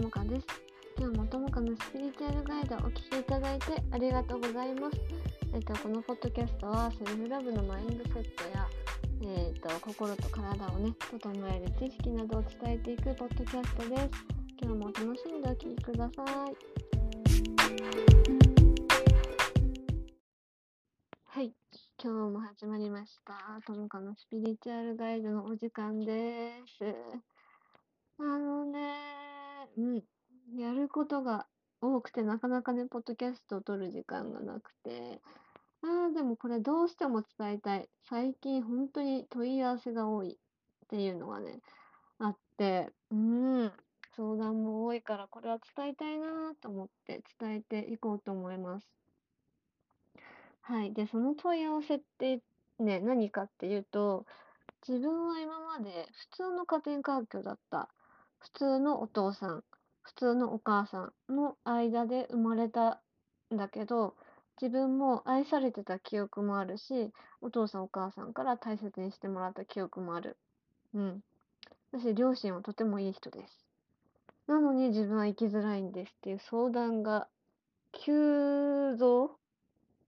もかです。今日もともかのスピリチュアルガイドをお聞きいただいてありがとうございます。えっとこのポッドキャストはセルフラブのマインドセットやえっと心と体をね整える知識などを伝えていくポッドキャストです。今日も楽しんでお聞きください。はい。今日も始まりました。ともかのスピリチュアルガイドのお時間です。あのね、うん、やることが多くて、なかなかね、ポッドキャストを撮る時間がなくて、ああ、でもこれどうしても伝えたい。最近本当に問い合わせが多いっていうのがね、あって、うん、相談も多いから、これは伝えたいなと思って伝えていこうと思います。はい。で、その問い合わせってね、何かっていうと、自分は今まで普通の家庭環境だった。普通のお父さん、普通のお母さんの間で生まれたんだけど、自分も愛されてた記憶もあるし、お父さんお母さんから大切にしてもらった記憶もある。うん。私、両親はとてもいい人です。なのに自分は生きづらいんですっていう相談が急増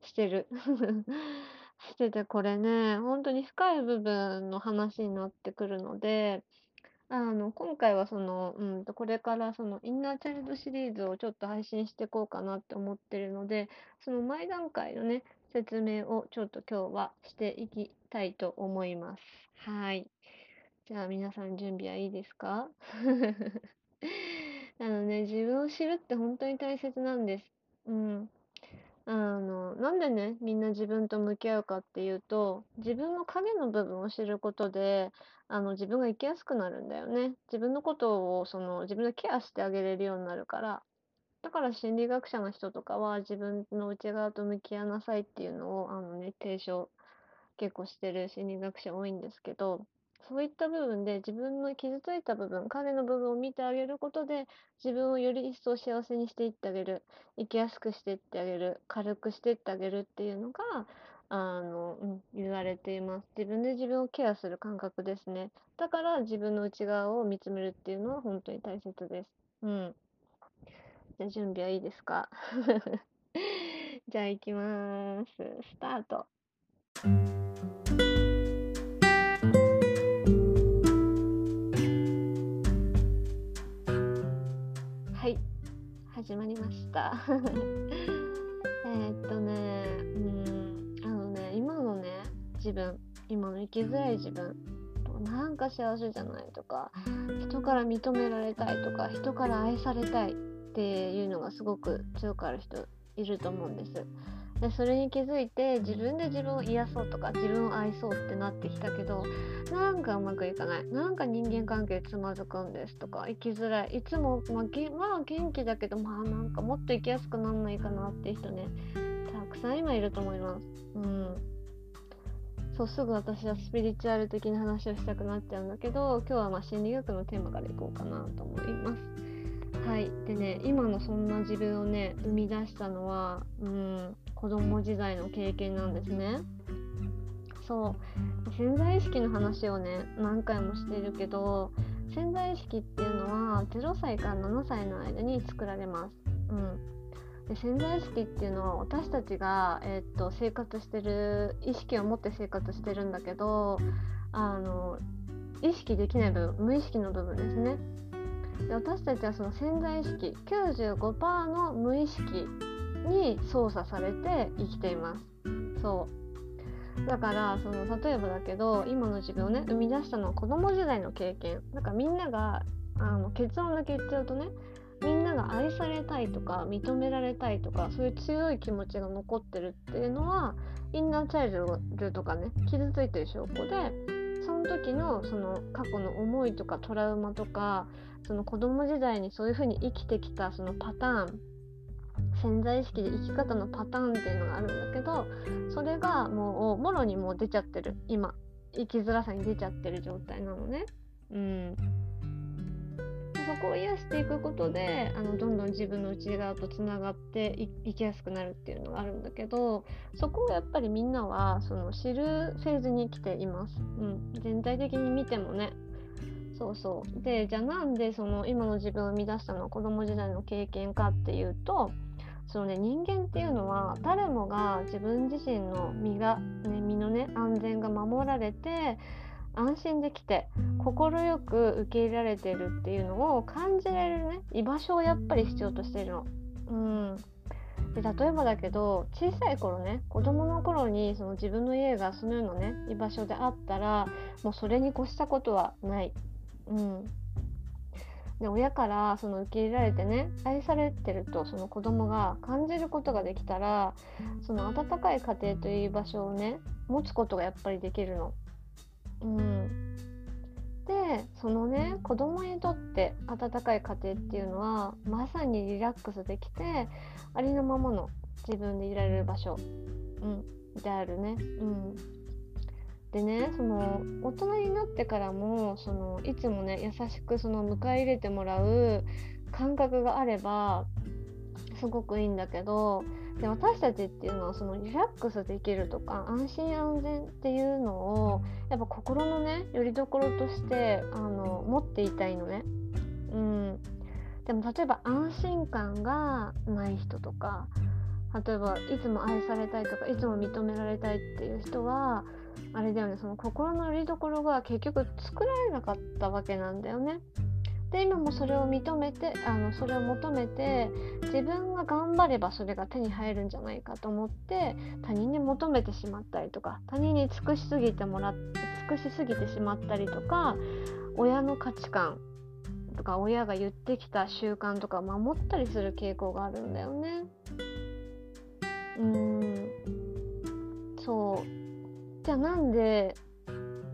してる。してて、これね、本当に深い部分の話になってくるので、あの、今回はその、うんと、これからそのインナーチャイルドシリーズをちょっと配信していこうかなって思ってるので、その前段階のね、説明をちょっと今日はしていきたいと思います。はい。じゃあ皆さん準備はいいですか？あのね、自分を知るって本当に大切なんです。うん。あの、なんでね、みんな自分と向き合うかっていうと、自分の影の部分を知ることで、あの、自分が生きやすくなるんだよね。自分のことを、その、自分でケアしてあげれるようになるから。だから心理学者の人とかは自分の内側と向き合いなさいっていうのを、あのね、提唱結構してる心理学者多いんですけど、そういった部分で自分の傷ついた部分、影の部分を見てあげることで、自分をより一層幸せにしていってあげる、生きやすくしていってあげる、軽くしていってあげるっていうのが、あの、うん、言われています。自分で自分をケアする感覚ですね。だから自分の内側を見つめるっていうのは本当に大切です。うん。じゃあ準備はいいですか？じゃあ行きます。スタート。えっとね、うん、あのね、今のね、自分、今の生きづらい自分、なんか幸せじゃないとか、人から認められたいとか、人から愛されたいっていうのがすごく強くある人いると思うんです。でそれに気づいて自分で自分を癒そうとか自分を愛そうってなってきたけどなんかうまくいかない。なんか人間関係つまずくんですとか生きづらい。いつも、まあ、げまあ元気だけどまあなんかもっと生きやすくなんないかなっていう人ねたくさん今いると思います。うん。そうすぐ私はスピリチュアル的な話をしたくなっちゃうんだけど今日はまあ心理学のテーマからいこうかなと思います。はい。でね今のそんな自分をね生み出したのはうん子供時代の経験なんですね。そう。潜在意識の話をね何回もしてるけど潜在意識っていうのは0歳から7歳の間に作られます、うん、で潜在意識っていうのは私たちが、えー、っと生活してる意識を持って生活してるんだけどあの意識できない部分無意識の部分ですね。で私たちはその潜在意識95%の無意識に操作されて生きています。そう。だからその例えばだけど今の自分をね生み出したのは子供時代の経験。だかみんながあの結論だけ言っちゃうとねみんなが愛されたいとか認められたいとかそういう強い気持ちが残ってるっていうのはインナーチャイルドとかね傷ついてる証拠でその時のその過去の思いとかトラウマとかその子供時代にそういう風に生きてきたそのパターン潜在意識で生き方のパターンっていうのがあるんだけどそれがもうもろにもう出ちゃってる。今生きづらさに出ちゃってる状態なのね。うん。そこを癒していくことであのどんどん自分の内側とつながっていきやすくなるっていうのがあるんだけどそこをやっぱりみんなはその知るフェーズに来ています、うん、全体的に見てもね。そうそう。でじゃあなんでその今の自分を生み出したの？は子供時代の経験かっていうとそのね人間っていうのは誰もが自分自身の身が、ね、身のね安全が守られて安心できて快く受け入れられてるっていうのを感じられるね居場所をやっぱり必要としてるの。うんで例えばだけど小さい頃ね子供の頃にその自分の家がそのようなね居場所であったらもうそれに越したことはない。うん、で親からその受け入れられてね愛されてるとその子供が感じることができたらその温かい家庭という場所をね持つことがやっぱりできるの。うん、でそのね子供にとって温かい家庭っていうのはまさにリラックスできてありのままの自分でいられる場所、うん、であるね。うんでねその大人になってからもそのいつもね優しくその迎え入れてもらう感覚があればすごくいいんだけどで私たちっていうのはそのリラックスできるとか安心安全っていうのをやっぱ心のねよりどころとしてあの持っていたいのね。うん、でも例えば安心感がない人とか例えばいつも愛されたいとかいつも認められたいっていう人はあれだよねその心のよりどころが結局作られなかったわけなんだよね。で今もそれを認めてあのそれを求めて自分が頑張ればそれが手に入るんじゃないかと思って他人に求めてしまったりとか他人に尽くしすぎてもら尽くしすぎてしまったりとか親の価値観とか親が言ってきた習慣とか守ったりする傾向があるんだよね。うんそうじゃあなんで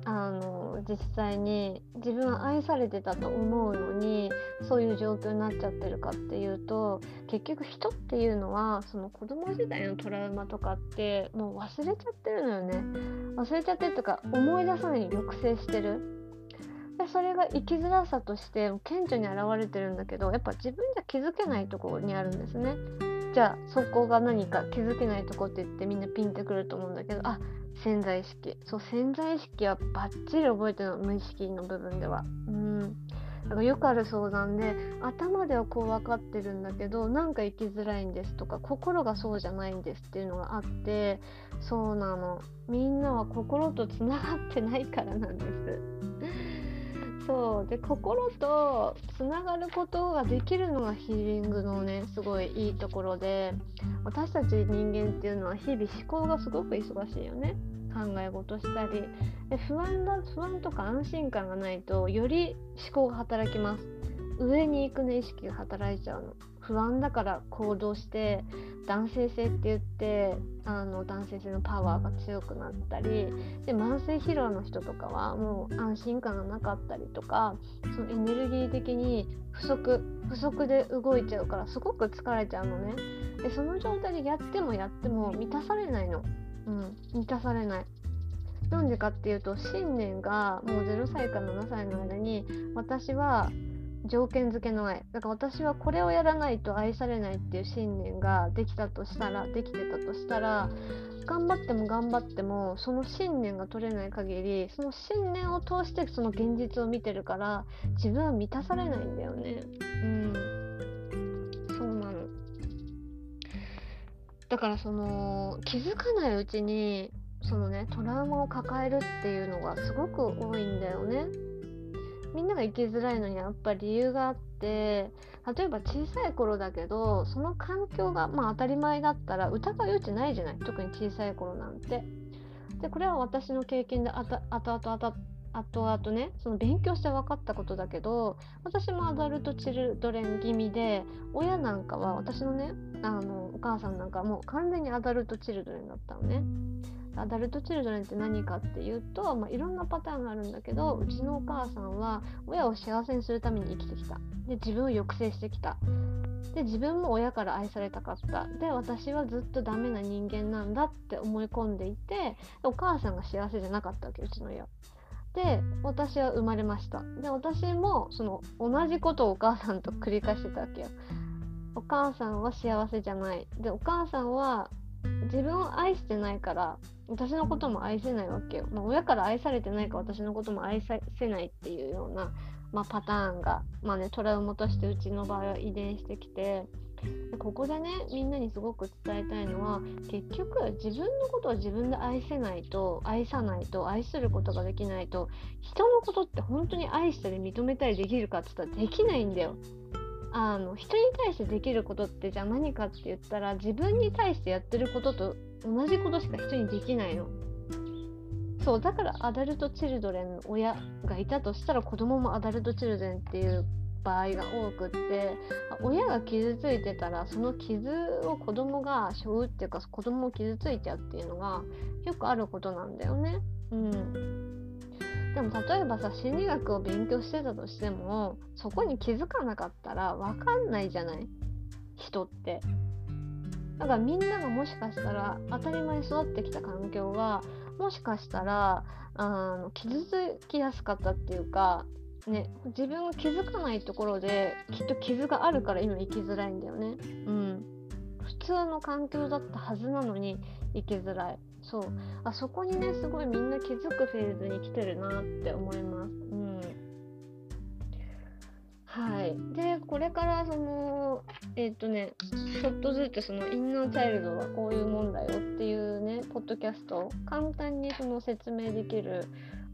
あの実際に自分は愛されてたと思うのにそういう状況になっちゃってるかっていうと結局人っていうのはその子供時代のトラウマとかってもう忘れちゃってるのよね。忘れちゃってるとか思い出さないに抑制してる。でそれが生きづらさとして顕著に現れてるんだけどやっぱ自分じゃ気づけないところにあるんですね。じゃあそこが何か気づけないとこって言ってみんなピンってくると思うんだけどあ潜在意識。そう潜在意識はバッチリ覚えてるの無意識の部分では。うん。だからよくある相談で頭ではこう分かってるんだけどなんか生きづらいんですとか心がそうじゃないんですっていうのがあってそうなの。みんなは心とつながってないからなんです。そう。で心とつながることができるのがヒーリングのねすごいいいところで私たち人間っていうのは日々思考がすごく忙しいよね。考え事したり。で不安だ不安とか安心感がないとより思考が働きます。上に行くね意識が働いちゃうの。不安だから行動して男性性って言ってあの男性性のパワーが強くなったりで慢性疲労の人とかはもう安心感がなかったりとかそのエネルギー的に不足不足で動いちゃうからすごく疲れちゃうのね。でその状態でやってもやっても満たされないの、うん、満たされない。なんでかっていうと信念がもう0歳から7歳の間に私は条件付けの愛。だから私はこれをやらないと愛されないっていう信念ができたとしたらできてたとしたら頑張っても頑張ってもその信念が取れない限りその信念を通してその現実を見てるから自分は満たされないんだよね。うん。そうなの。だからその気づかないうちにそのねトラウマを抱えるっていうのがすごく多いんだよね。みんなが生きづらいのにやっぱり理由があって例えば小さい頃だけどその環境がまあ当たり前だったら疑う余地ないじゃない？特に小さい頃なんて。でこれは私の経験であた後々あた後々ねその勉強して分かったことだけど私もアダルトチルドレン気味で親なんかは私のねあのお母さんなんかもう完全にアダルトチルドレンだったのね。アダルトチルドレンって何かっていうと、まあ、いろんなパターンがあるんだけどうちのお母さんは親を幸せにするために生きてきた。で自分を抑制してきた。で自分も親から愛されたかった。で私はずっとダメな人間なんだって思い込んでいてお母さんが幸せじゃなかったわけうちの親。で私は生まれました。で私もその同じことをお母さんと繰り返してたわけよ。お母さんは幸せじゃない。でお母さんは自分を愛してないから私のことも愛せないわけよ、まあ、親から愛されてないから私のことも愛せないっていうような、まあ、パターンが、まあね、トラウマとしてうちの場合は遺伝してきてここでねみんなにすごく伝えたいのは結局自分のことを自分で愛せないと愛さないと愛することができないと人のことって本当に愛したり認めたりできるかって言ったらできないんだよ。あの人に対してできることってじゃあ何かって言ったら自分に対してやってることと同じことしか人にできないの。そうだからアダルト・チルドレンの親がいたとしたら子供もアダルト・チルドレンっていう場合が多くって親が傷ついてたらその傷を子供が背負うっていうか子供も傷ついちゃうっていうのがよくあることなんだよね。うん、でも例えばさ心理学を勉強してたとしてもそこに気づかなかったら分かんないじゃない？人って。だからみんながもしかしたら当たり前に育ってきた環境がもしかしたらあの傷つきやすかったっていうか、ね、自分が気づかないところできっと傷があるから今生きづらいんだよね。うん、普通の環境だったはずなのに生きづらい。そうあそこにねすごいみんな気づくフェーズに来てるなって思います。うんはい、でこれからそのえっ、とねちょっとずつそのインナーチャイルドはこういうもんだよっていうねポッドキャストを簡単にその説明できる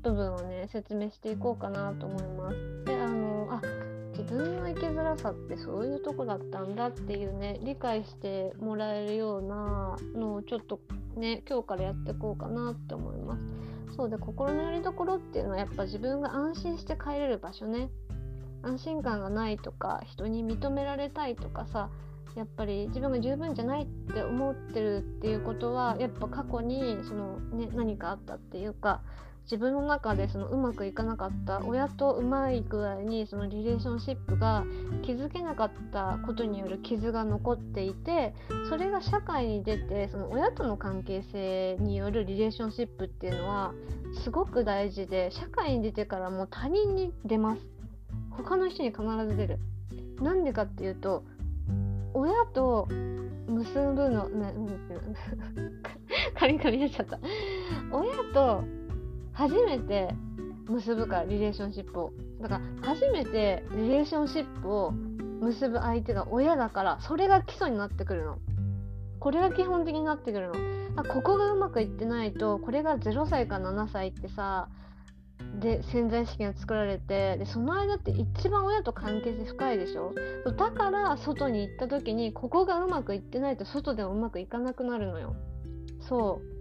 部分をね説明していこうかなと思います。であのあ自分の生きづらさってそういうとこだったんだっていうね理解してもらえるようなのをちょっとね今日からやっていこうかなって思います。そうで心の拠り所っていうのはやっぱ自分が安心して帰れる場所ね安心感がないとか人に認められたいとかさやっぱり自分が十分じゃないって思ってるっていうことはやっぱ過去にその、ね、何かあったっていうか自分の中でそのうまくいかなかった親とうまい具合にそのリレーションシップが築けなかったことによる傷が残っていてそれが社会に出てその親との関係性によるリレーションシップっていうのはすごく大事で社会に出てからもう他人に出ます。他の人に必ず出る。なんでかっていうと親と結ぶのな カミカミになっちゃった。親と初めて結ぶからリレーションシップを。だから初めてリレーションシップを結ぶ相手が親だからそれが基礎になってくるの。これが基本的になってくるの。ここがうまくいってないとこれが0歳か7歳ってさで潜在意識が作られてでその間って一番親と関係性深いでしょ。だから外に行った時にここがうまくいってないと外でもうまくいかなくなるのよ。そう。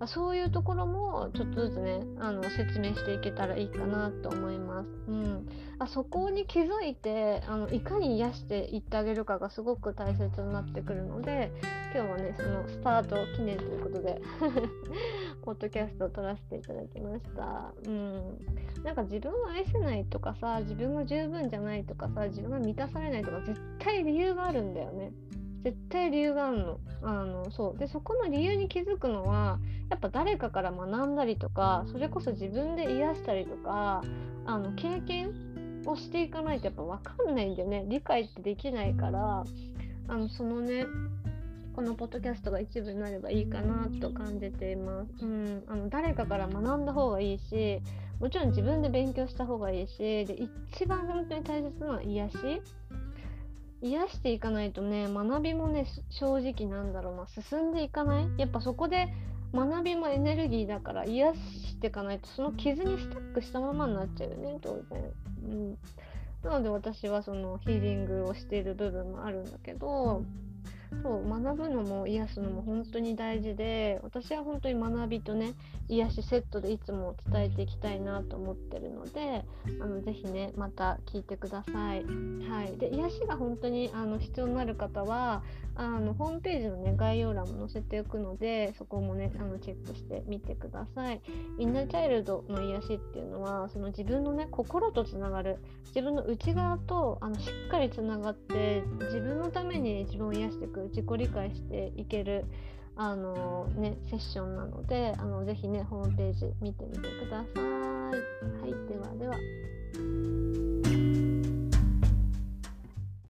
まあ、そういうところもちょっとずつねあの説明していけたらいいかなと思います。うん、あそこに気づいてあのいかに癒していってあげるかがすごく大切になってくるので今日はねそのスタート記念ということで ポッドキャストを撮らせていただきました。うん、なんか自分を愛せないとかさ自分が十分じゃないとかさ自分が満たされないとか絶対理由があるんだよね。絶対理由があるの。あのそうでそこの理由に気づくのはやっぱ誰かから学んだりとかそれこそ自分で癒したりとかあの経験をしていかないとやっぱ分かんないんだよね理解ってできないからあのそのねこのポッドキャストが一部になればいいかなと感じています。うん、あの誰かから学んだ方がいいしもちろん自分で勉強した方がいいしで一番本当に大切なのは癒し癒していかないとね学びもね正直なんだろう。な進んでいかない？やっぱそこで学びもエネルギーだから癒していかないとその傷にスタックしたままになっちゃうよね当然。うん、なので私はそのヒーリングをしている部分もあるんだけどそう学ぶのも癒すのも本当に大事で私は本当に学びとね癒しセットでいつも伝えていきたいなと思ってるのであのぜひねまた聞いてください。はい、で癒しが本当にあの必要になる方はあのホームページの、ね、概要欄も載せておくのでそこもねあのチェックしてみてください。インナーチャイルドの癒しっていうのはその自分のね心とつながる自分の内側とあのしっかりつながって自分のために自分を癒していくく自己理解していけるあのね、セッションなのであのぜひねホームページ見てみてください。はい、ではでは。